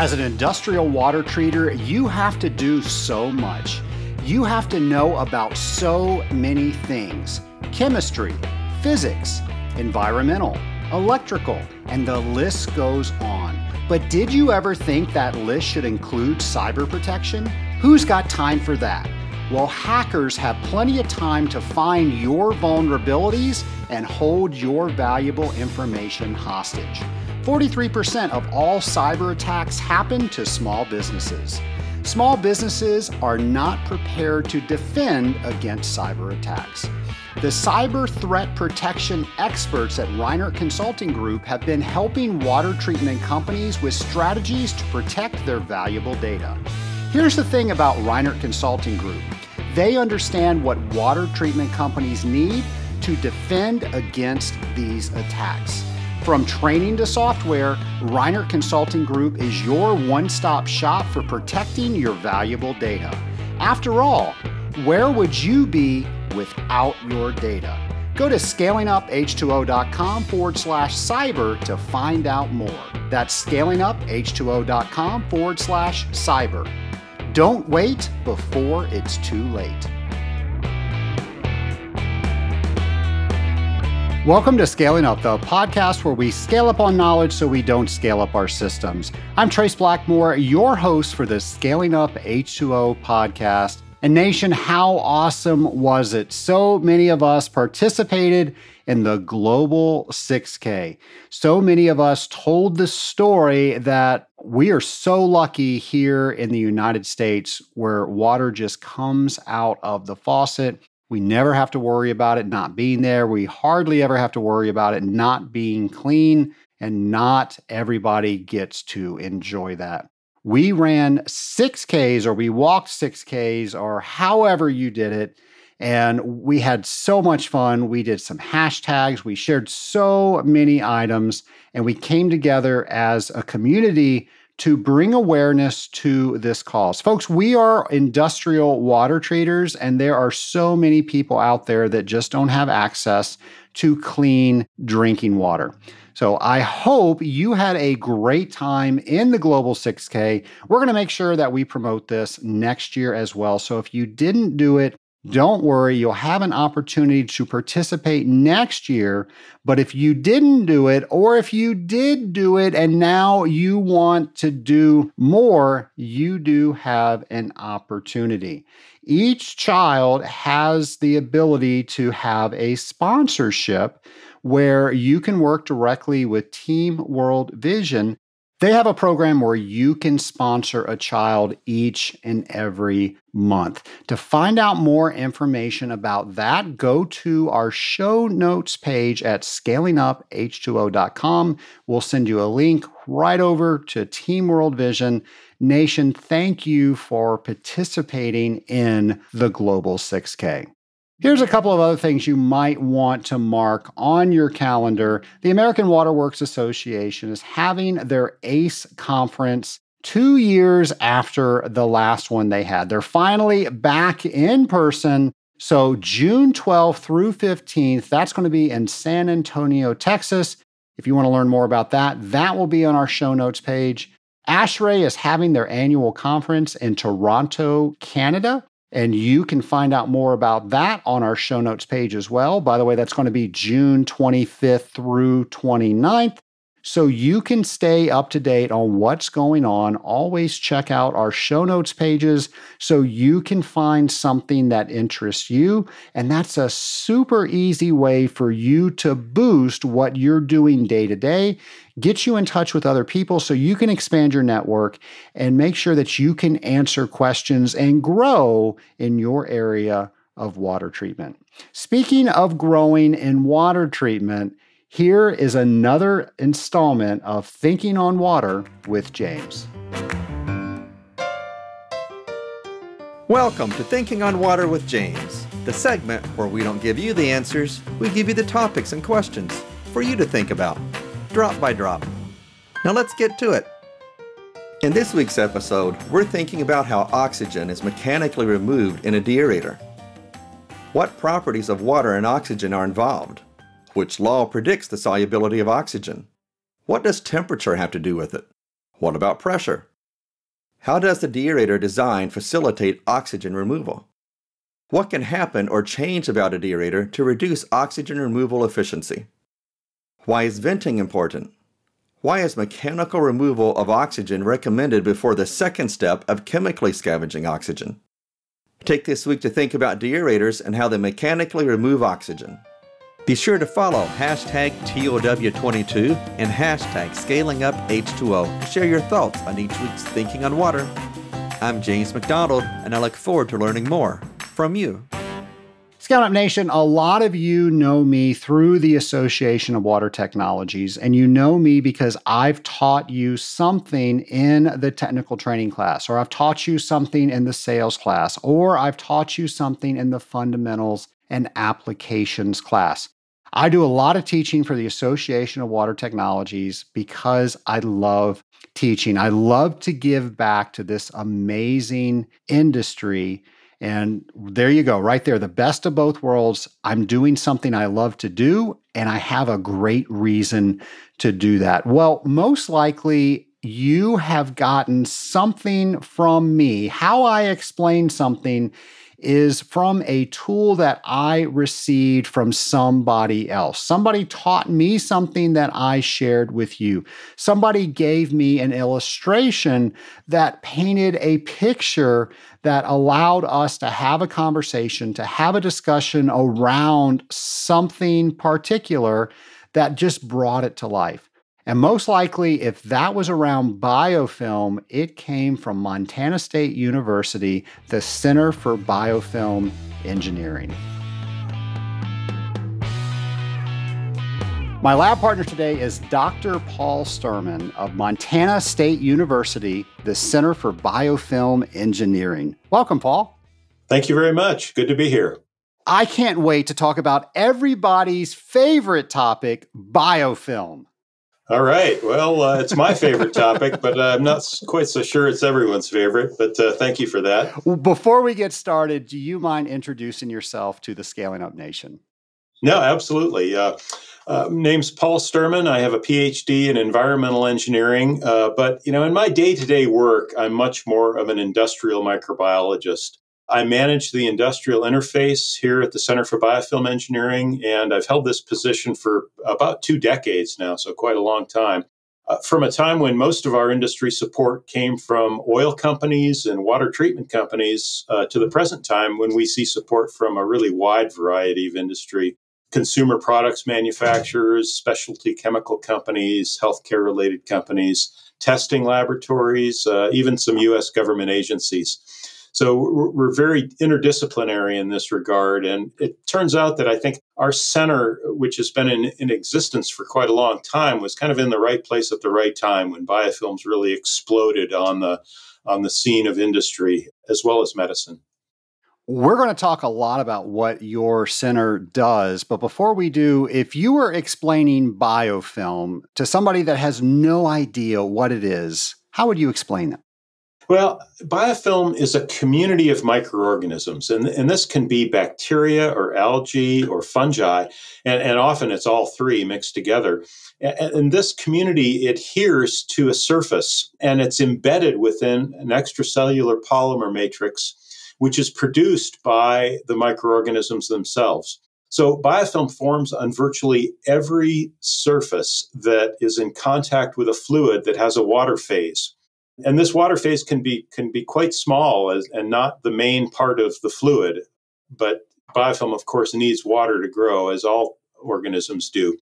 As an industrial water treater, you have to do so much. You have to know about so many things chemistry, physics, environmental, electrical, and the list goes on. But did you ever think that list should include cyber protection? Who's got time for that? Well, hackers have plenty of time to find your vulnerabilities and hold your valuable information hostage. 43% of all cyber attacks happen to small businesses. Small businesses are not prepared to defend against cyber attacks. The cyber threat protection experts at Reinert Consulting Group have been helping water treatment companies with strategies to protect their valuable data. Here's the thing about Reinert Consulting Group they understand what water treatment companies need to defend against these attacks. From training to software, Reinert Consulting Group is your one stop shop for protecting your valuable data. After all, where would you be without your data? Go to scalinguph2o.com forward slash cyber to find out more. That's scalinguph2o.com forward slash cyber. Don't wait before it's too late. Welcome to Scaling Up, the podcast where we scale up on knowledge so we don't scale up our systems. I'm Trace Blackmore, your host for the Scaling Up H2O podcast. And Nation, how awesome was it? So many of us participated in the Global 6K. So many of us told the story that we are so lucky here in the United States where water just comes out of the faucet. We never have to worry about it not being there. We hardly ever have to worry about it not being clean, and not everybody gets to enjoy that. We ran 6Ks or we walked 6Ks or however you did it. And we had so much fun. We did some hashtags, we shared so many items, and we came together as a community to bring awareness to this cause. Folks, we are industrial water treaters, and there are so many people out there that just don't have access to clean drinking water. So I hope you had a great time in the Global 6K. We're going to make sure that we promote this next year as well. So if you didn't do it, Hmm. don't worry, you'll have an opportunity to participate next year. But if you didn't do it, or if you did do it and now you want to do more, you do have an opportunity. Each child has the ability to have a sponsorship where you can work directly with Team World Vision they have a program where you can sponsor a child each and every month. To find out more information about that, go to our show notes page at scalinguph2o.com. We'll send you a link right over to Team World Vision. Nation, thank you for participating in the Global 6K. Here's a couple of other things you might want to mark on your calendar. The American Waterworks Association is having their ACE conference two years after the last one they had. They're finally back in person. So, June 12th through 15th, that's going to be in San Antonio, Texas. If you want to learn more about that, that will be on our show notes page. ASHRAE is having their annual conference in Toronto, Canada. And you can find out more about that on our show notes page as well. By the way, that's going to be June 25th through 29th. So you can stay up to date on what's going on. Always check out our show notes pages so you can find something that interests you. And that's a super easy way for you to boost what you're doing day to day, get you in touch with other people so you can expand your network and make sure that you can answer questions and grow in your area of water treatment. Speaking of growing in water treatment, here is another installment of Thinking on Water with James. Welcome to Thinking on Water with James, the segment where we don't give you the answers, we give you the topics and questions for you to think about, drop by drop. Now let's get to it. In this week's episode, we're thinking about how oxygen is mechanically removed in a deaerator. What properties of water and oxygen are involved? Which law predicts the solubility of oxygen? What does temperature have to do with it? What about pressure? How does the deaerator design facilitate oxygen removal? What can happen or change about a deaerator to reduce oxygen removal efficiency? Why is venting important? Why is mechanical removal of oxygen recommended before the second step of chemically scavenging oxygen? Take this week to think about deaerators and how they mechanically remove oxygen. Be sure to follow hashtag TOW22 and hashtag ScalingUpH2O to share your thoughts on each week's Thinking on Water. I'm James McDonald, and I look forward to learning more from you. Scaling Up Nation, a lot of you know me through the Association of Water Technologies, and you know me because I've taught you something in the technical training class, or I've taught you something in the sales class, or I've taught you something in the fundamentals and applications class. I do a lot of teaching for the Association of Water Technologies because I love teaching. I love to give back to this amazing industry. And there you go, right there, the best of both worlds. I'm doing something I love to do, and I have a great reason to do that. Well, most likely, you have gotten something from me. How I explain something is from a tool that I received from somebody else. Somebody taught me something that I shared with you. Somebody gave me an illustration that painted a picture that allowed us to have a conversation, to have a discussion around something particular that just brought it to life. And most likely, if that was around biofilm, it came from Montana State University, the Center for Biofilm Engineering. My lab partner today is Dr. Paul Sturman of Montana State University, the Center for Biofilm Engineering. Welcome, Paul. Thank you very much. Good to be here. I can't wait to talk about everybody's favorite topic, biofilm. All right. Well, uh, it's my favorite topic, but uh, I'm not quite so sure it's everyone's favorite. But uh, thank you for that. Before we get started, do you mind introducing yourself to the Scaling Up Nation? No, absolutely. Uh, uh, name's Paul Sturman. I have a PhD in environmental engineering, uh, but you know, in my day-to-day work, I'm much more of an industrial microbiologist. I manage the industrial interface here at the Center for Biofilm Engineering, and I've held this position for about two decades now, so quite a long time. Uh, from a time when most of our industry support came from oil companies and water treatment companies uh, to the present time when we see support from a really wide variety of industry consumer products manufacturers, specialty chemical companies, healthcare related companies, testing laboratories, uh, even some US government agencies. So we're, very interdisciplinary in this regard. And it turns out that I think our center, which has been in, in existence for quite a long time, was kind of in the right place at the right time when biofilms really exploded on the on the scene of industry as well as medicine. We're going to talk a lot about what your center does, but before we do, if you were explaining biofilm to somebody that has no idea what it is, how would you explain it? Well, biofilm is a community of microorganisms, and, and this can be bacteria or algae or fungi, and, and often it's all three mixed together. And, and this community adheres to a surface, and it's embedded within an extracellular polymer matrix, which is produced by the microorganisms themselves. So, biofilm forms on virtually every surface that is in contact with a fluid that has a water phase. And this water phase can be can be quite small as, and not the main part of the fluid, but biofilm, of course, needs water to grow, as all organisms do.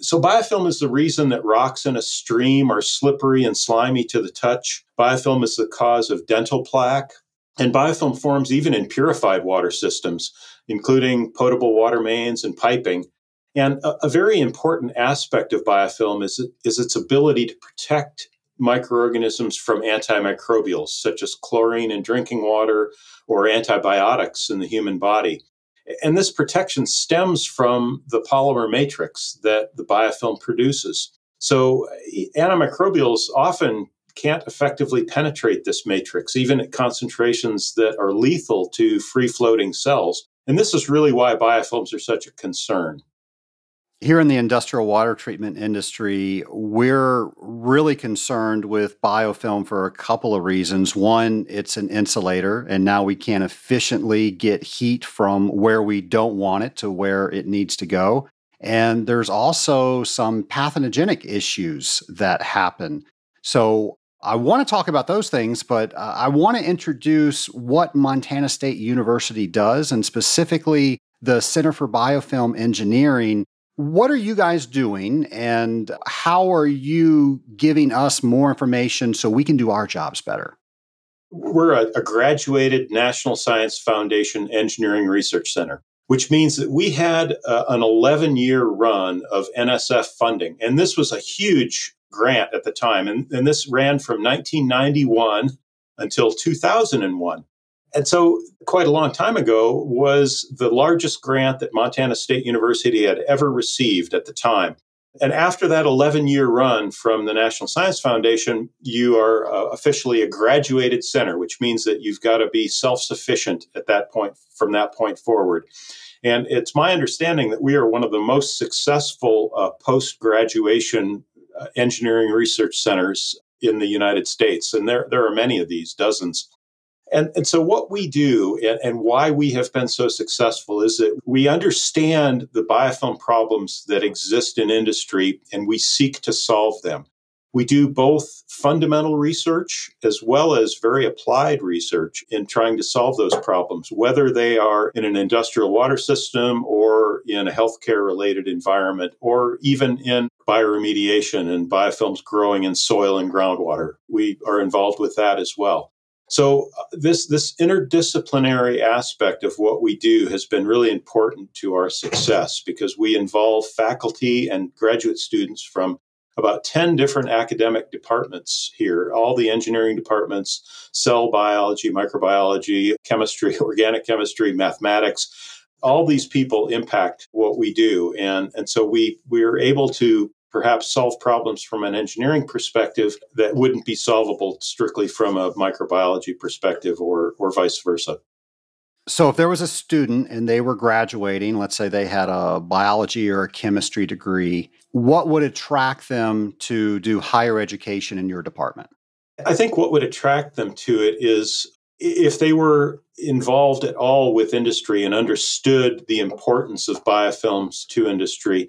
So, biofilm is the reason that rocks in a stream are slippery and slimy to the touch. Biofilm is the cause of dental plaque. And biofilm forms even in purified water systems, including potable water mains and piping. And a, a very important aspect of biofilm is, is its ability to protect microorganisms from antimicrobials, such as chlorine in drinking water or antibiotics in the human body. And this protection stems from the polymer matrix that the biofilm produces. So, eh, antimicrobials often can't effectively penetrate this matrix, even at concentrations that are lethal to free floating cells. And this is really why biofilms are such a concern. Here in the industrial water treatment industry, we're really concerned with biofilm for a couple of reasons. One, it's an insulator, and now we can efficiently get heat from where we don't want it to where it needs to go. And there's also some pathogenic issues that happen. So I want to talk about those things, but uh, I want to introduce what Montana State University does, and specifically the Center for Biofilm Engineering what are you guys doing and how are you giving us more information so we can do our jobs better? We're a, a, graduated National Science Foundation Engineering Research Center, which means that we had uh, an 11 year run of NSF funding. And this was a huge grant at the time. And, and this ran from 1991 until 2001 and so quite a long time ago was the largest grant that Montana State University had ever received at the time. And after that 11 year run from the National Science Foundation, you are uh, officially a graduated center, which means that you've got to be self sufficient at that point from that point forward. And it's my understanding that we are one of the most successful uh, post graduation uh, engineering research centers in the United States. And there, there are many of these, dozens. And, and so, what we do and, and, why we have been so successful is that we understand the biofilm problems that exist in industry and we seek to solve them. We do both fundamental research as well as very applied research in trying to solve those problems, whether they are in an industrial water system or in a healthcare related environment or even in bioremediation and biofilms growing in soil and groundwater. We are involved with that as well. So uh, this this interdisciplinary aspect of what we do has been really important to our success because we involve faculty and graduate students from about 10 different academic departments here. All the engineering departments cell biology microbiology chemistry organic chemistry mathematics all these people impact what we do. And and so we we're able to perhaps solve problems from an engineering perspective that wouldn't be solvable strictly from a microbiology perspective or, or vice versa. So, if there was a student and they were graduating, let's say they had a biology or a chemistry degree, what would attract them to do higher education in your department? I think what would attract them to it is if they were involved at all with industry and understood the importance of biofilms to industry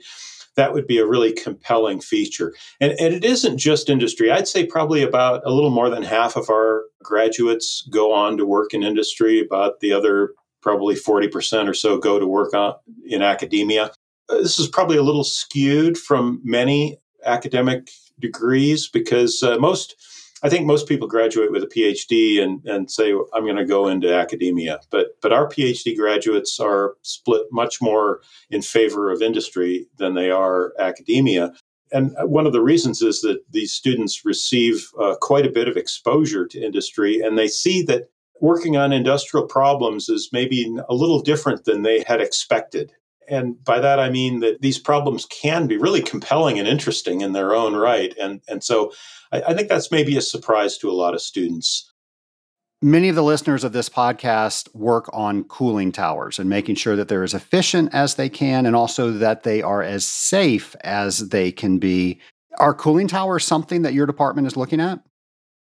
that would be a really compelling feature. And, and it isn't just industry. I'd say probably about a little more than half of our graduates go on to work in industry, about the other probably 40% or so go to work on, in academia. Uh, this is probably a little skewed from many academic degrees because uh, most I think most people graduate with a PhD and, and say, I'm going to go into academia. But, but our PhD graduates are split much more in favor of industry than they are academia. And one of the reasons is that these students receive uh, quite a bit of exposure to industry and they see that working on industrial problems is maybe a little different than they had expected. And by that, I mean that these problems can be really compelling and interesting in their own right. And, and so I, I think that's maybe a surprise to a lot of students. Many of the listeners of this podcast work on cooling towers and making sure that they're as efficient as they can and also that they are as safe as they can be. Are cooling towers something that your department is looking at?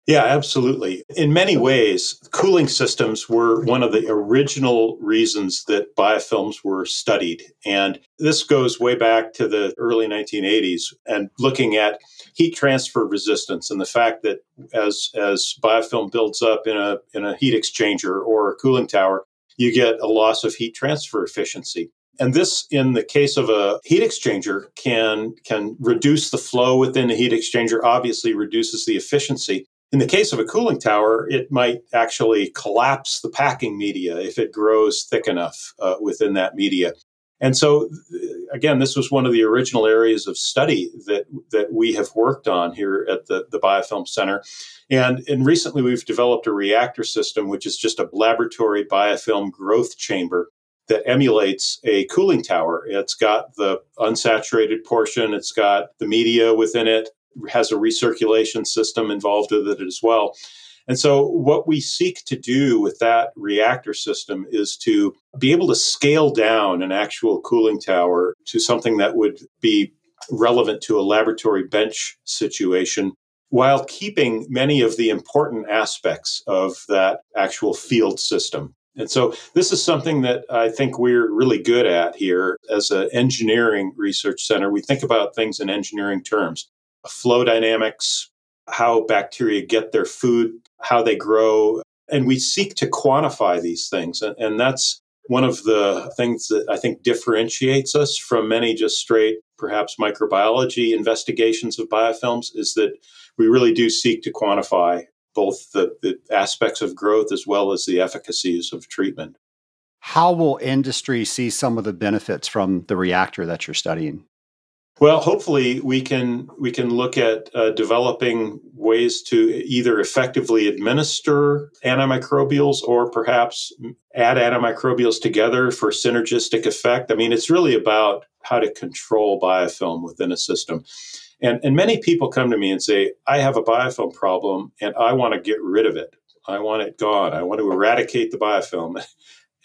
Yeah, absolutely. In many ways, cooling systems were one of the original reasons that biofilms were studied. And this goes way back to the early 1980s and looking at heat transfer resistance and the fact that as, as biofilm builds up in a, in a heat exchanger or a cooling tower, you get a loss of heat transfer efficiency. And this, in the case of a heat exchanger, can, can reduce the flow within the heat exchanger, obviously reduces the efficiency. In the case of a cooling tower, it might actually collapse the packing media if it grows thick enough uh, within that media. And so, again, this was one of the original areas of study that, that we have worked on here at the, the Biofilm Center. And, and recently, we've developed a reactor system, which is just a laboratory biofilm growth chamber that emulates a cooling tower. It's got the unsaturated portion, it's got the media within it, has a recirculation system involved with it as well. And so, what we seek to do with that reactor system is to be able to scale down an actual cooling tower to something that would be relevant to a laboratory bench situation while keeping many of the important aspects of that actual field system. And so this is something that I think we're really good at here as an engineering research center. We think about things in engineering terms flow dynamics, how bacteria get their food, how they grow. And we seek to quantify these things. And, and that's one of the things that I think differentiates us from many just straight, perhaps microbiology investigations of biofilms is that we really do seek to quantify both the, the aspects of growth as well as the efficacies of treatment. How will industry see some of the benefits from the reactor that you're studying? Well, hopefully we can we can look at uh, developing ways to either effectively administer antimicrobials or perhaps add antimicrobials together for synergistic effect. I mean, it's really about how to control biofilm within a system. And, and many people come to me and say, I have a biofilm problem and I want to get rid of it. I want it gone. I want to eradicate the biofilm.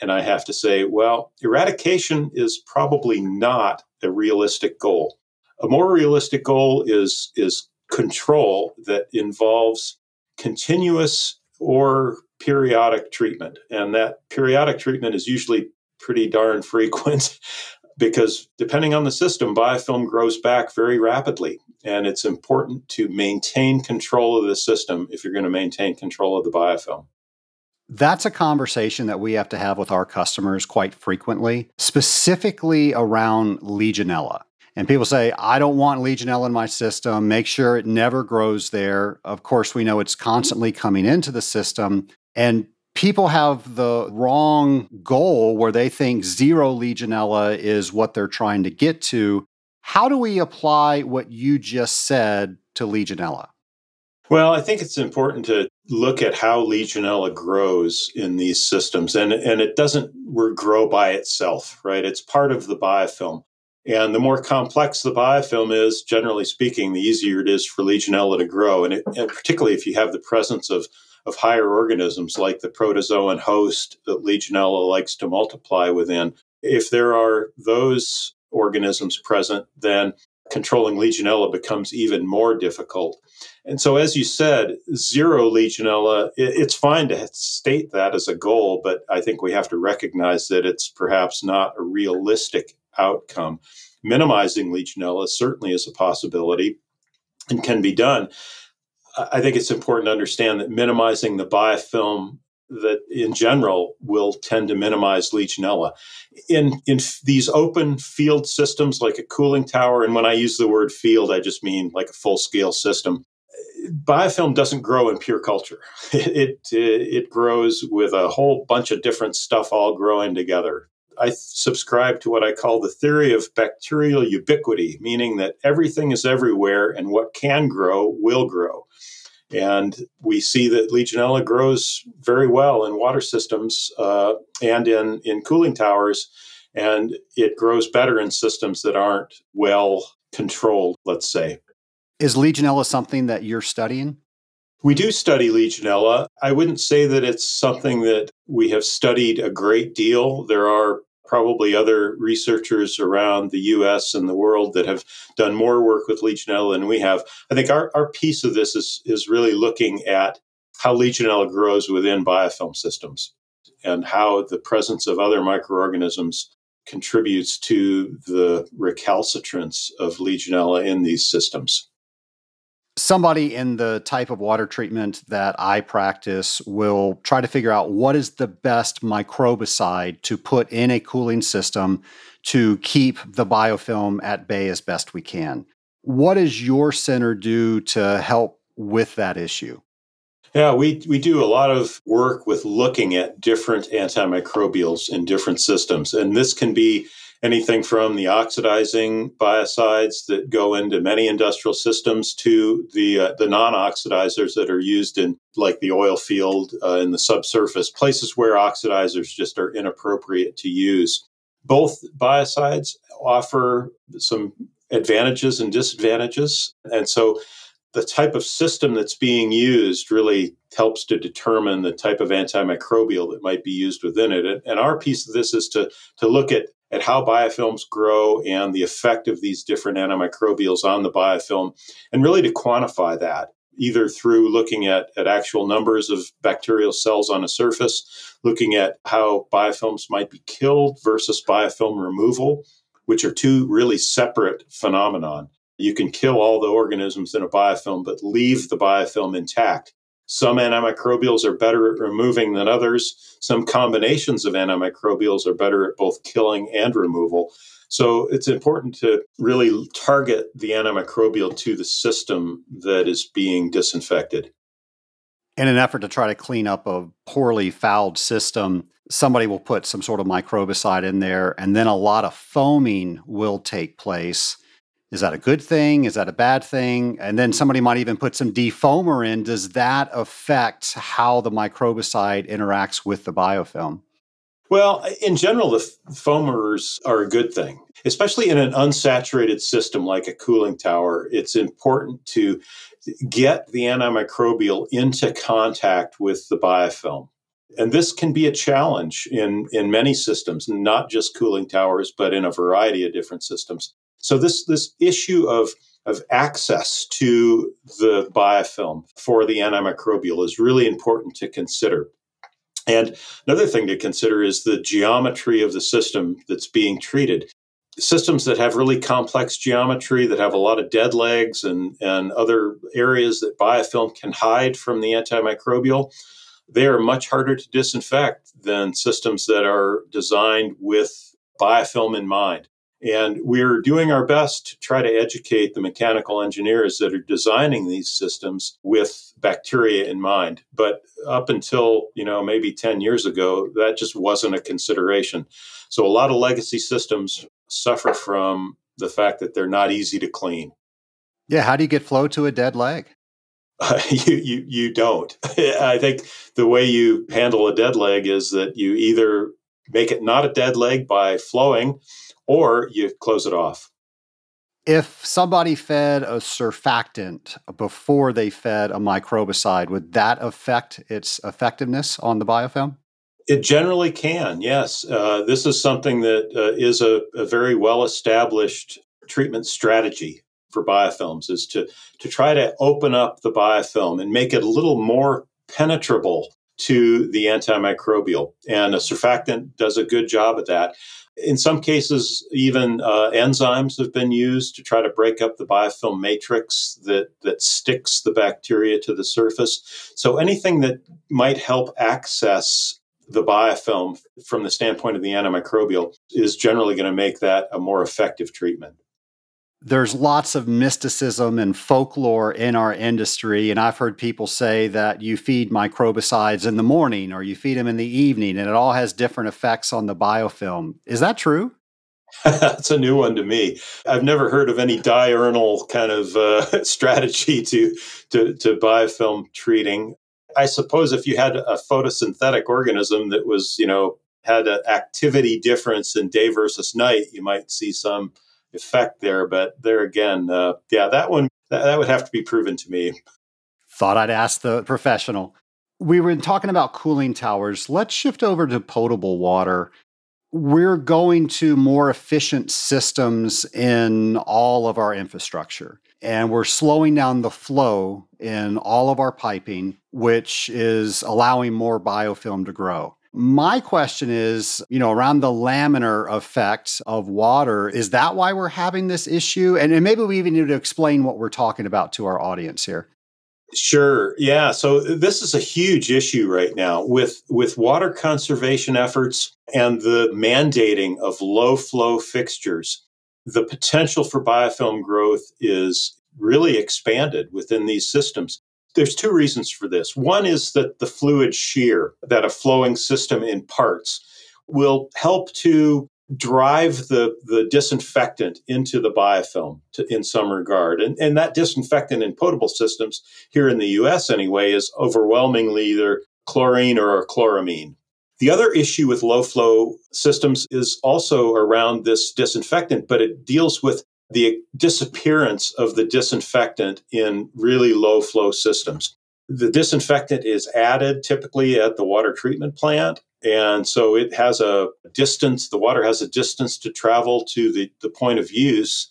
And I have to say, well, eradication is probably not a realistic goal. A more realistic goal is, is control that involves continuous or periodic treatment. And that periodic treatment is usually pretty darn frequent because depending on the system, biofilm grows back very rapidly. And it's important to maintain control of the system if you're going to maintain control of the biofilm. That's a conversation that we have to have with our customers quite frequently, specifically around Legionella. And people say, I don't want Legionella in my system. Make sure it never grows there. Of course, we know it's constantly coming into the system. And people have the wrong goal where they think zero Legionella is what they're trying to get to. How do we apply what you just said to Legionella? Well, I think it's important to look at how Legionella grows in these systems. And, and it doesn't grow by itself, right? It's part of the biofilm. And the more complex the biofilm is, generally speaking, the easier it is for Legionella to grow. And, it, and particularly if you have the presence of of higher organisms like the protozoan host that Legionella likes to multiply within. If there are those organisms present, then controlling Legionella becomes even more difficult. And so, as you said, zero Legionella, it's fine to state that as a goal, but I think we have to recognize that it's perhaps not a realistic outcome. Minimizing Legionella certainly is a possibility and can be done. I think it's important to understand that minimizing the biofilm that in general will tend to minimize Legionella. In, in these open field systems like a cooling tower, and when I use the word field, I just mean like a full scale system. Biofilm doesn't grow in pure culture. It, it, it grows with a whole bunch of different stuff all growing together. I subscribe to what I call the theory of bacterial ubiquity, meaning that everything is everywhere and what can grow will grow. And we see that Legionella grows very well in water systems uh, and in, in cooling towers, and it grows better in systems that aren't well controlled, let's say. Is Legionella something that you're studying? We do study Legionella. I wouldn't say that it's something that we have studied a great deal. There are probably other researchers around the US and the world that have done more work with Legionella than we have. I think our, our piece of this is, is really looking at how Legionella grows within biofilm systems and how the presence of other microorganisms contributes to the recalcitrance of Legionella in these systems somebody in the type of water treatment that I practice will try to figure out what is the best microbicide to put in a cooling system to keep the biofilm at bay as best we can. What does your center do to help with that issue? Yeah, we, we do a lot of work with looking at different antimicrobials in different systems. And this can be anything from the oxidizing biocides that go into many industrial systems to the uh, the non-oxidizers that are used in like the oil field uh, in the subsurface places where oxidizers just are inappropriate to use both biocides offer some advantages and disadvantages and so the type of system that's being used really helps to determine the type of antimicrobial that might be used within it. And our piece of this is to, to look at, at how biofilms grow and the effect of these different antimicrobials on the biofilm, and really to quantify that, either through looking at, at actual numbers of bacterial cells on a surface, looking at how biofilms might be killed versus biofilm removal, which are two really separate phenomenon. You can kill all the organisms in a biofilm, but leave the biofilm intact. Some antimicrobials are better at removing than others. Some combinations of antimicrobials are better at both killing and removal. So it's important to really target the antimicrobial to the system that is being disinfected. In an effort to try to clean up a poorly fouled system, somebody will put some sort of microbicide in there, and then a lot of foaming will take place is that a good thing? Is that a bad thing? And then somebody might even put some defoamer in. Does that affect how the microbicide interacts with the biofilm? Well, in general, the foamers are a good thing, especially in an unsaturated system like a cooling tower. It's important to get the antimicrobial into contact with the biofilm. And this can be a challenge in, in many systems, not just cooling towers, but in a variety of different systems. So this this issue of of access to the biofilm for the antimicrobial is really important to consider. And another thing to consider is the geometry of the system that's being treated. Systems that have really complex geometry, that have a lot of dead legs and, and other areas that biofilm can hide from the antimicrobial, they are much harder to disinfect than systems that are designed with biofilm in mind. And we're doing our best to try to educate the mechanical engineers that are designing these systems with bacteria in mind. But up until, you know, maybe 10 years ago, that just wasn't a consideration. So a lot of legacy systems suffer from the fact that they're not easy to clean. Yeah, how do you get flow to a dead leg? Uh, you, you you don't. I think the way you handle a dead leg is that you either make it not a dead leg by flowing or you close it off. If somebody fed a surfactant before they fed a microbicide, would that affect its effectiveness on the biofilm? It generally can, yes. Uh, this is something that uh, is a, a very well established treatment strategy for biofilms is to, to try to open up the biofilm and make it a little more penetrable to the antimicrobial. And a surfactant does a good job at that. In some cases, even uh, enzymes have been used to try to break up the biofilm matrix that, that sticks the bacteria to the surface. So anything that might help access the biofilm from the standpoint of the antimicrobial is generally going to make that a more effective treatment there's lots of mysticism and folklore in our industry. And I've heard people say that you feed microbicides in the morning or you feed them in the evening, and it all has different effects on the biofilm. Is that true? That's a new one to me. I've never heard of any diurnal kind of uh, strategy to, to, to biofilm treating. I suppose if you had a photosynthetic organism that was, you know, had an activity difference in day versus night, you might see some effect there. But there again, uh, yeah, that one that, that would have to be proven to me. Thought I'd ask the professional. We were talking about cooling towers. Let's shift over to potable water. We're going to more efficient systems in all of our infrastructure. And we're slowing down the flow in all of our piping, which is allowing more biofilm to grow. My question is, you know, around the laminar effect of water, is that why we're having this issue? And, and maybe we even need to explain what we're talking about to our audience here. Sure. Yeah. So uh, this is a huge issue right now with with water conservation efforts and the mandating of low flow fixtures. The potential for biofilm growth is really expanded within these systems. There's two reasons for this. One is that the fluid shear that a flowing system imparts will help to drive the, the disinfectant into the biofilm to, in some regard. And, and that disinfectant in potable systems, here in the US anyway, is overwhelmingly either chlorine or chloramine. The other issue with low flow systems is also around this disinfectant, but it deals with the disappearance of the disinfectant in really low flow systems. The disinfectant is added typically at the water treatment plant. And so it has a distance, the water has a distance to travel to the, the point of use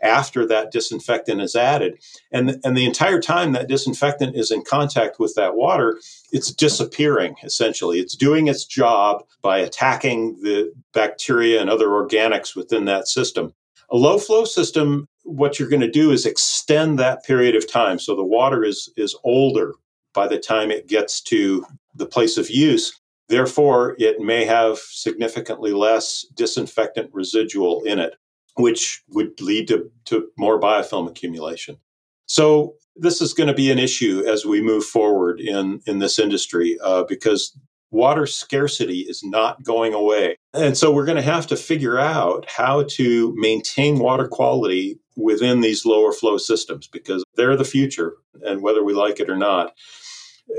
after that disinfectant is added. And, and the entire time that disinfectant is in contact with that water, it's disappearing essentially. It's doing its job by attacking the bacteria and other organics within that system. A low flow system, what you're going to do is extend that period of time. So the water is, is older by the time it gets to the place of use. Therefore, it may have significantly less disinfectant residual in it which would lead to, to more biofilm accumulation. So this is going to be an issue as we move forward in, in this industry uh, because water scarcity is not going away. And so we're going to have to figure out how to maintain water quality within these lower flow systems because they're the future, and whether we like it or not.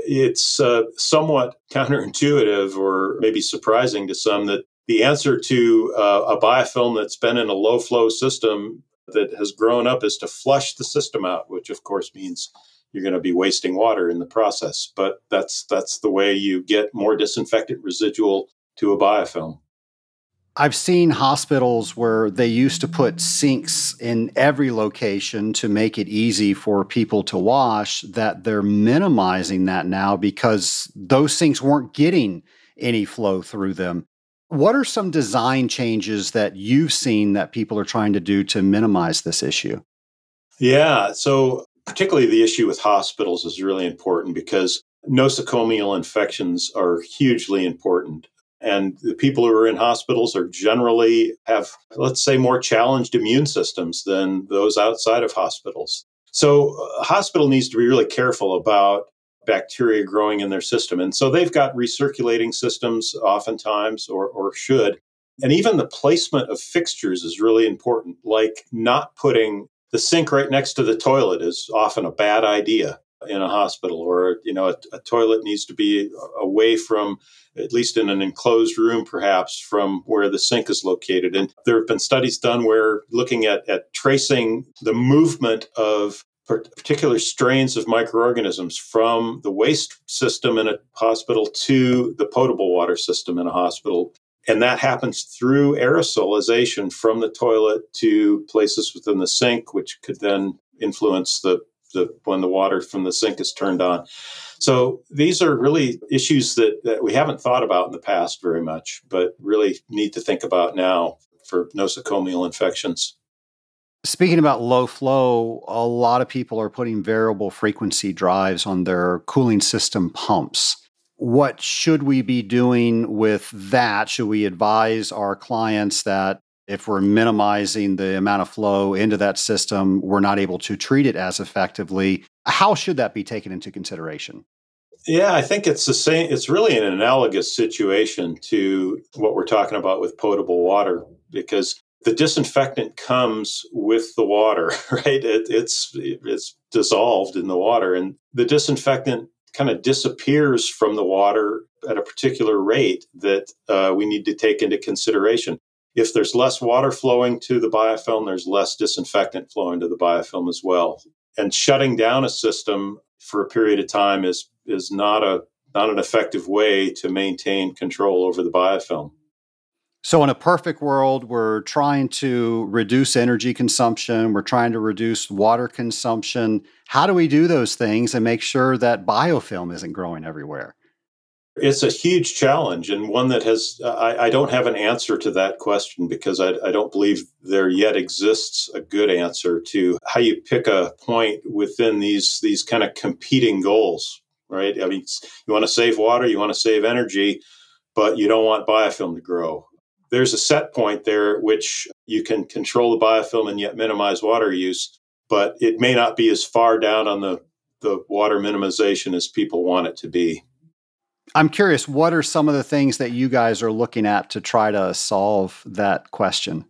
It's uh, somewhat counterintuitive or maybe surprising to some that the answer to uh, a biofilm that's been in a low flow system that has grown up is to flush the system out, which of course means you're going to be wasting water in the process. But that's that's the way you get more disinfectant residual to a biofilm. I've seen hospitals where they used to put sinks in every location to make it easy for people to wash, that they're minimizing that now because those sinks weren't getting any flow through them. What are some design changes that you've seen that people are trying to do to minimize this issue? Yeah, so particularly the issue with hospitals is really important because nosocomial infections are hugely important. And the people who are in hospitals are generally have, let's say, more challenged immune systems than those outside of hospitals. So, a hospital needs to be really careful about bacteria growing in their system. And so they've got recirculating systems oftentimes, or, or should. And even the placement of fixtures is really important, like not putting the sink right next to the toilet is often a bad idea in a hospital or you know a, a, toilet needs to be away from at least in an enclosed room perhaps from where the sink is located and there have been studies done where looking at, at tracing the movement of particular strains of microorganisms from the waste system in a hospital to the potable water system in a hospital. And that happens through aerosolization from the toilet to places within the sink, which could then influence the, the when the water from the sink is turned on. So these are really issues that, that we haven't thought about in the past very much, but really need to think about now for nosocomial infections. Speaking about low flow, a lot of people are putting variable frequency drives on their cooling system pumps. What should we be doing with that? Should we advise our clients that if we're minimizing the amount of flow into that system, we're not able to treat it as effectively? How should that be taken into consideration? Yeah, I think it's the same. It's really an analogous situation to what we're talking about with potable water because the disinfectant comes with the water, right? It, it's it's dissolved in the water, and the disinfectant kind of disappears from the water at a particular rate that uh, we need to take into consideration. If there's less water flowing to the biofilm, there's less disinfectant flowing to the biofilm as well. And shutting down a system for a period of time is is not a not an effective way to maintain control over the biofilm. So, in a perfect world, we're trying to reduce energy consumption, we're trying to reduce water consumption. How do we do those things and make sure that biofilm isn't growing everywhere? It's a huge challenge and one that has, I, I don't have an answer to that question because I, I don't believe there yet exists a good answer to how you pick a point within these, these kind of competing goals, right? I mean, you want to save water, you want to save energy, but you don't want biofilm to grow there's a set point there which you can control the biofilm and yet minimize water use, but it may not be as far down on the, the water minimization as people want it to be. I'm curious, what are some of the things that you guys are looking at to try to solve that question?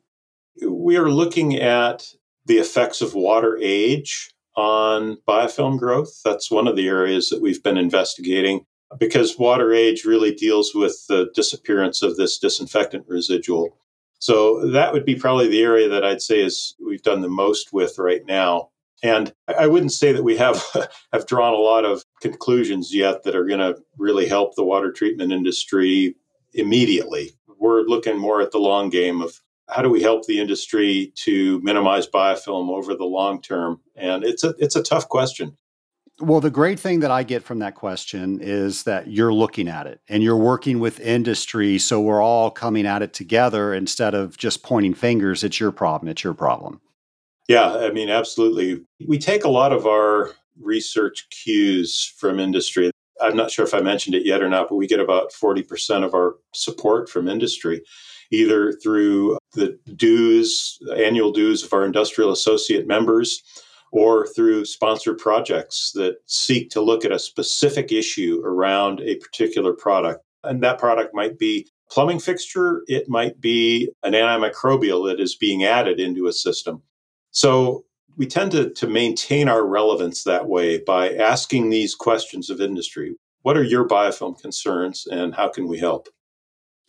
We are looking at the effects of water age on biofilm growth. That's one of the areas that we've been investigating because water age really deals with the disappearance of this disinfectant residual. So that would be probably the area that I'd say is we've done the most with right now. And I wouldn't say that we have have drawn a lot of conclusions yet that are going to really help the water treatment industry immediately. We're looking more at the long game of how do we help the industry to minimize biofilm over the long term? And it's a it's a tough question. Well, the great thing that I get from that question is that you're looking at it and you're working with industry. So we're all coming at it together instead of just pointing fingers. It's your problem. It's your problem. Yeah, I mean, absolutely. We take a lot of our research cues from industry. I'm not sure if I mentioned it yet or not, but we get about 40% of our support from industry, either through the dues, annual dues of our industrial associate members, or through sponsored projects that seek to look at a specific issue around a particular product. And that product might be plumbing fixture, it might be an antimicrobial that is being added into a system. So we tend to, to maintain our relevance that way by asking these questions of industry. What are your biofilm concerns and how can we help?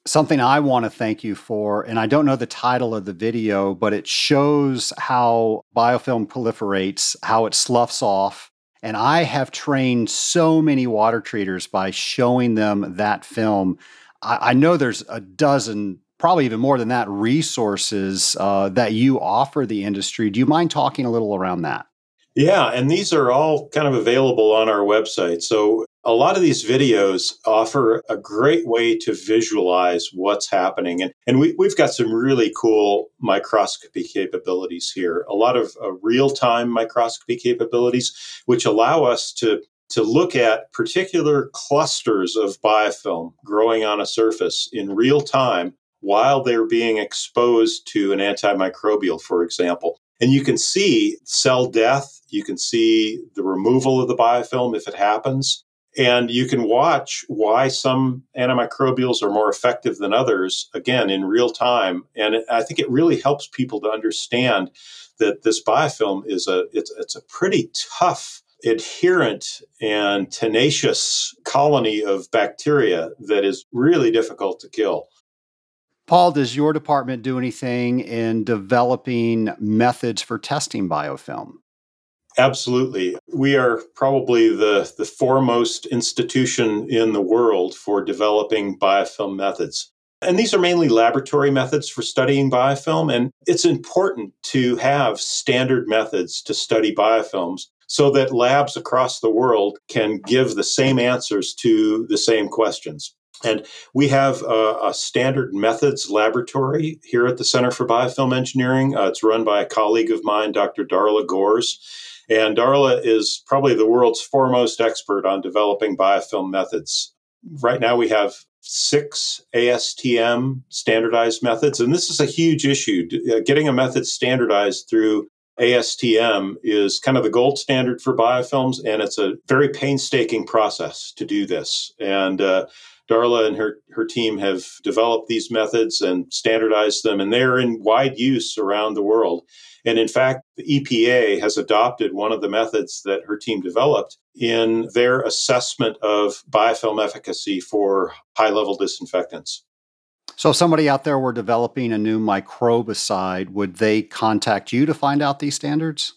Something I want to thank you for, and I don't know the title of the video, but it shows how biofilm proliferates, how it sloughs off. And I have trained so many water treaters by showing them that film. I, I know there's a dozen probably even more than that, resources uh, that you offer the industry. Do you mind talking a little around that? Yeah, and these are all kind of available on our website. So a lot of these videos offer a great way to visualize what's happening. And, and we, have got some really cool microscopy capabilities here, a lot of uh, real time microscopy capabilities, which allow us to, to look at particular clusters of biofilm growing on a surface in real time while they're being exposed to an antimicrobial, for example. And you can see cell death, you can see the removal of the biofilm if it happens. And you can watch why some antimicrobials are more effective than others, again, in real time. And I think it really helps people to understand that this biofilm is a it's, it's a pretty tough adherent and tenacious colony of bacteria that is really difficult to kill. Paul, does your department do anything in developing methods for testing biofilm? Absolutely. We are probably the, the foremost institution in the world for developing biofilm methods. And these are mainly laboratory methods for studying biofilm. And it's important to have standard methods to study biofilms so that labs across the world can give the same answers to the same questions. And we have a, a, standard methods laboratory here at the Center for Biofilm Engineering. Uh, it's run by a colleague of mine, Dr. Darla Goeres. And Darla is probably the world's foremost expert on developing biofilm methods. Right now, we have six ASTM standardized methods, and this is a huge issue. Uh, getting a method standardized through ASTM is kind of the gold standard for biofilms, and it's a very painstaking process to do this. And uh, Darla and her, her team have developed these methods and standardized them, and they're in wide use around the world. And in fact, the EPA has adopted one of the methods that her team developed in their assessment of biofilm efficacy for high level disinfectants. So, if somebody out there were developing a new microbicide, would they contact you to find out these standards?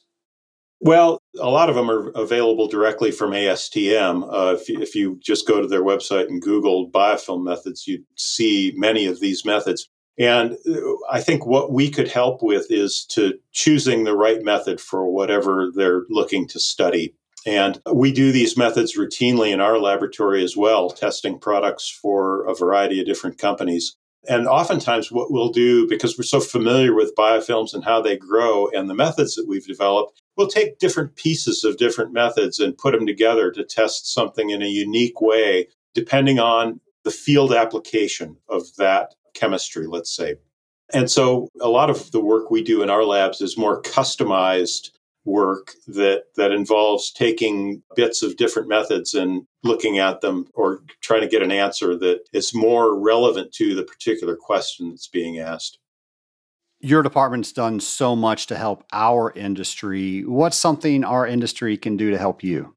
Well, a lot of them are available directly from ASTM. Uh, if, you, if you just go to their website and Google biofilm methods, you see many of these methods. And uh, I think what we could help with is to choosing the right method for whatever they're looking to study. And we do these methods routinely in our laboratory as well, testing products for a variety of different companies. And oftentimes, what we'll do, because we're so familiar with biofilms and how they grow and the methods that we've developed, we'll take different pieces of different methods and put them together to test something in a unique way, depending on the field application of that chemistry, let's say. And so, a lot of the work we do in our labs is more customized work that that involves taking bits of different methods and looking at them or trying to get an answer that is more relevant to the particular question that's being asked. Your department's done so much to help our industry. What's something our industry can do to help you?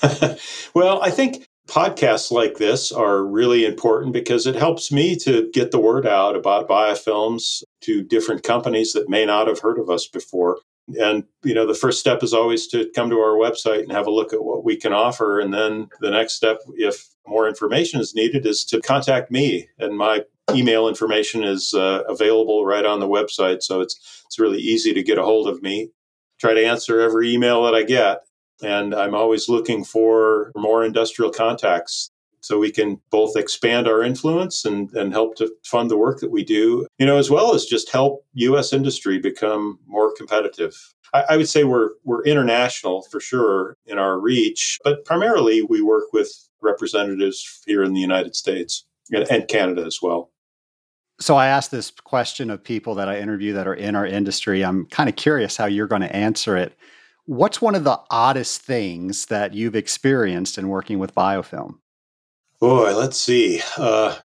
well, I think podcasts like this are really important because it helps me to get the word out about biofilms to different companies that may not have heard of us before. And you know, the first step is always to come to our website and have a look at what we can offer. And then the next step, if more information is needed, is to contact me. And my email information is uh, available right on the website, so it's it's really easy to get a hold of me. Try to answer every email that I get, and I'm always looking for more industrial contacts so we can both expand our influence and, and help to fund the work that we do, you know, as well as just help U.S. industry become more competitive. I, I would say we're we're international for sure in our reach, but primarily we work with representatives here in the United States and, and Canada as well. So I asked this question of people that I interview that are in our industry. I'm kind of curious how you're going to answer it. What's one of the oddest things that you've experienced in working with biofilm? Boy, let's see. Uh,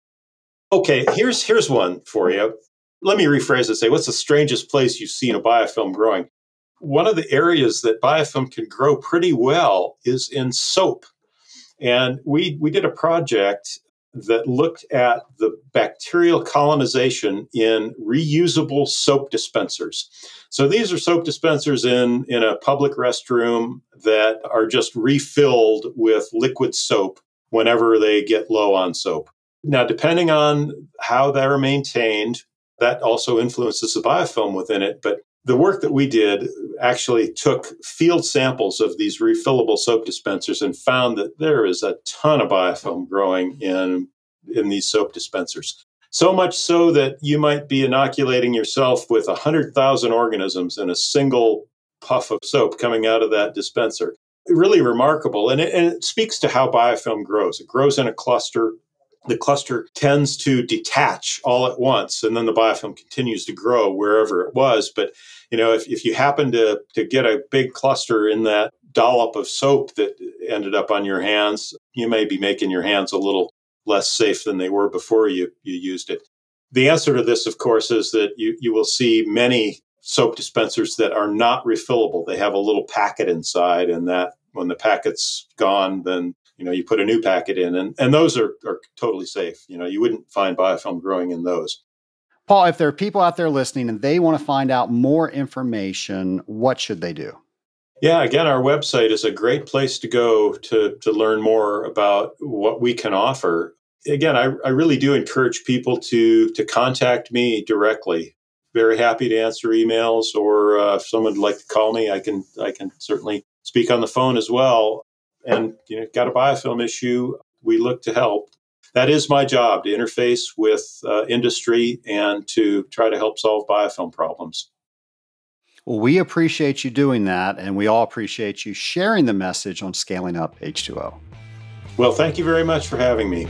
okay, here's here's one for you. Let me rephrase it. Say, what's the strangest place you've seen a biofilm growing? One of the areas that biofilm can grow pretty well is in soap, and we we did a project that looked at the bacterial colonization in reusable soap dispensers. So these are soap dispensers in, in a public restroom that are just refilled with liquid soap whenever they get low on soap. Now, depending on how they're maintained, that also influences the biofilm within it. But the work that we did actually took field samples of these refillable soap dispensers and found that there is a ton of biofilm growing in, in these soap dispensers. So much so that you might be inoculating yourself with 100,000 organisms in a single puff of soap coming out of that dispenser. Really remarkable. And it, and it speaks to how biofilm grows. It grows in a cluster the cluster tends to detach all at once and then the biofilm continues to grow wherever it was. But you know if, if you happen to, to get a big cluster in that dollop of soap that ended up on your hands you may be making your hands a little less safe than they were before you, you used it. The answer to this of course is that you, you will see many soap dispensers that are not refillable. They have a little packet inside and that when the packet's gone then you know you put a new packet in and, and those are, are totally safe. You know you wouldn't find biofilm growing in those. Paul if there are people out there listening and they want to find out more information what should they do? Yeah again our website is a great place to go to to learn more about what we can offer. Again i, I really do encourage people to to contact me directly. Very happy to answer emails or uh, if someone would like to call me i can i can certainly speak on the phone as well and you know got a biofilm issue, we look to help. That is my job to interface with uh, industry and to try to help solve biofilm problems. Well, we appreciate you doing that, and we all appreciate you sharing the message on scaling up H2O. Well, thank you very much for having me.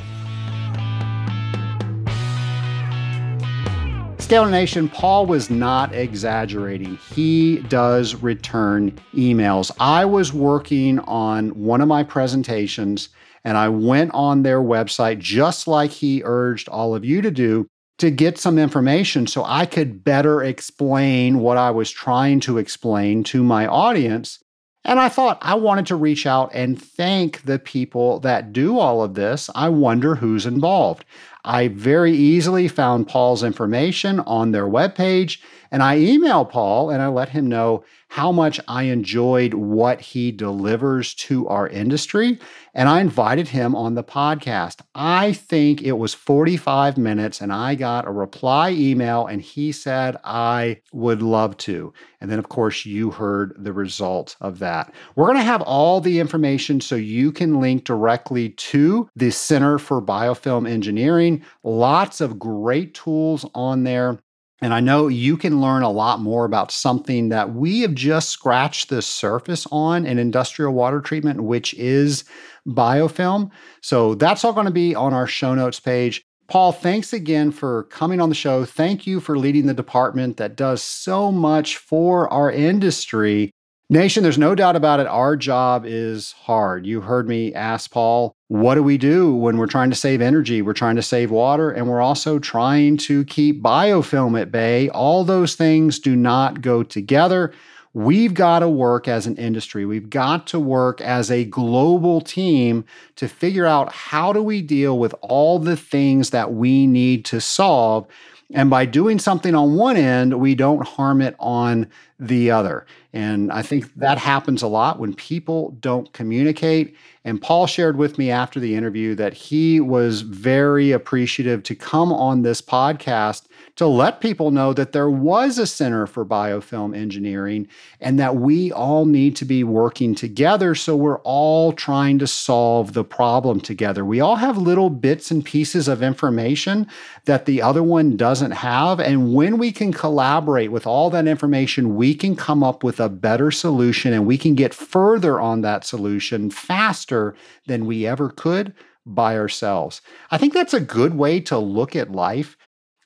Scalar Nation, Paul was not exaggerating. He does return emails. I was working on one of my presentations and I went on their website, just like he urged all of you to do, to get some information so I could better explain what I was trying to explain to my audience. And I thought I wanted to reach out and thank the people that do all of this. I wonder who's involved. I very easily found Paul's information on their webpage, and I emailed Paul and I let him know how much I enjoyed what he delivers to our industry. And I invited him on the podcast. I think it was 45 minutes, and I got a reply email, and he said, I would love to. And then, of course, you heard the result of that. We're going to have all the information so you can link directly to the Center for Biofilm Engineering. Lots of great tools on there. And I know you can learn a lot more about something that we have just scratched the surface on in industrial water treatment, which is biofilm. So that's all going to be on our show notes page. Paul, thanks again for coming on the show. Thank you for leading the department that does so much for our industry. Nation, there's no doubt about it. Our job is hard. You heard me ask Paul, what do we do when we're trying to save energy? We're trying to save water, and we're also trying to keep biofilm at bay. All those things do not go together. We've got to work as an industry. We've got to work as a global team to figure out how do we deal with all the things that we need to solve. And by doing something on one end, we don't harm it on the other. And I think that happens a lot when people don't communicate. And Paul shared with me after the interview that he was very appreciative to come on this podcast to let people know that there was a Center for Biofilm Engineering and that we all need to be working together. So we're all trying to solve the problem together. We all have little bits and pieces of information that the other one doesn't have. And when we can collaborate with all that information, we can come up with a better solution and we can get further on that solution faster than we ever could by ourselves. I think that's a good way to look at life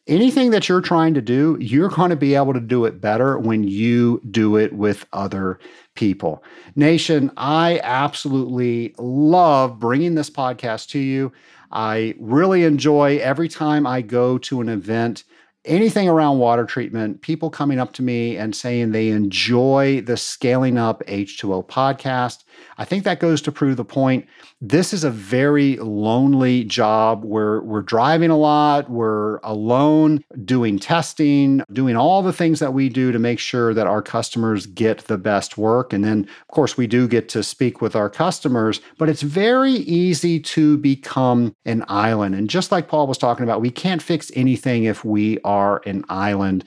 anything that you're trying to do, you're going to be able to do it better when you do it with other people. Nation, I absolutely love bringing this podcast to you. I really enjoy every time I go to an event anything around water treatment, people coming up to me and saying they enjoy the Scaling Up H2O podcast. I think that goes to prove the point. This is a very lonely job. We're, we're driving a lot, we're alone, doing testing, doing all the things that we do to make sure that our customers get the best work. And then, of course, we do get to speak with our customers, but it's very easy to become an island. And just like Paul was talking about, we can't fix anything if we are an island.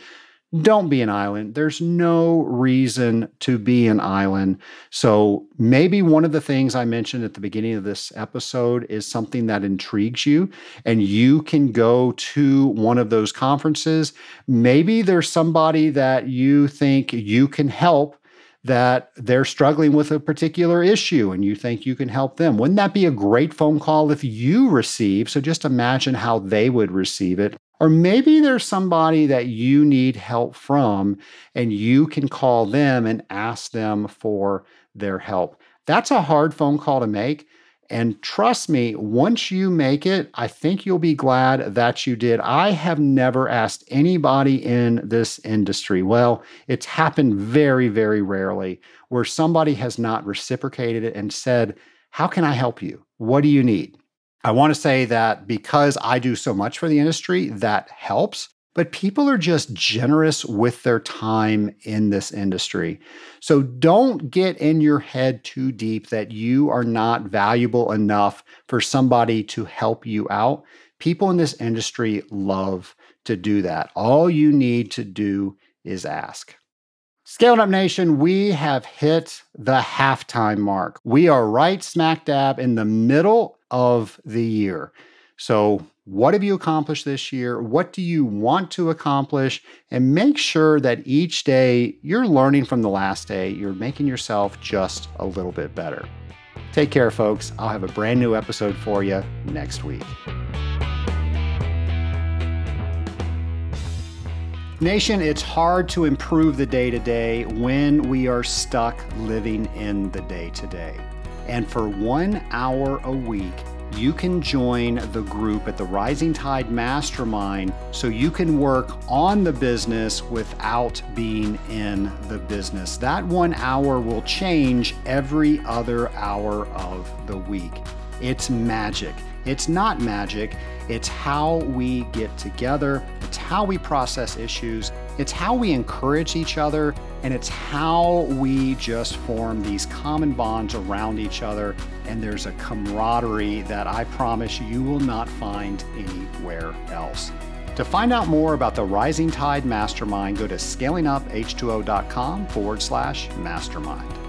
Don't be an island. There's no reason to be an island. So, maybe one of the things I mentioned at the beginning of this episode is something that intrigues you, and you can go to one of those conferences. Maybe there's somebody that you think you can help that they're struggling with a particular issue and you think you can help them. Wouldn't that be a great phone call if you receive? So just imagine how they would receive it. Or maybe there's somebody that you need help from and you can call them and ask them for their help. That's a hard phone call to make. And trust me, once you make it, I think you'll be glad that you did. I have never asked anybody in this industry, well, it's happened very, very rarely, where somebody has not reciprocated it and said, How can I help you? What do you need? I want to say that because I do so much for the industry, that helps. But people are just generous with their time in this industry. So don't get in your head too deep that you are not valuable enough for somebody to help you out. People in this industry love to do that. All you need to do is ask. Scaling Up Nation, we have hit the halftime mark. We are right smack dab in the middle of the year. So, what have you accomplished this year? What do you want to accomplish? And make sure that each day you're learning from the last day, you're making yourself just a little bit better. Take care, folks. I'll have a brand new episode for you next week. Nation, it's hard to improve the day to day when we are stuck living in the day to day. And for one hour a week, you can join the group at the Rising Tide Mastermind so you can work on the business without being in the business. That one hour will change every other hour of the week. It's magic. It's not magic, it's how we get together, it's how we process issues, it's how we encourage each other, and it's how we just form these common bonds around each other. And there's a camaraderie that I promise you will not find anywhere else. To find out more about the Rising Tide Mastermind, go to scalinguph2o.com forward slash mastermind.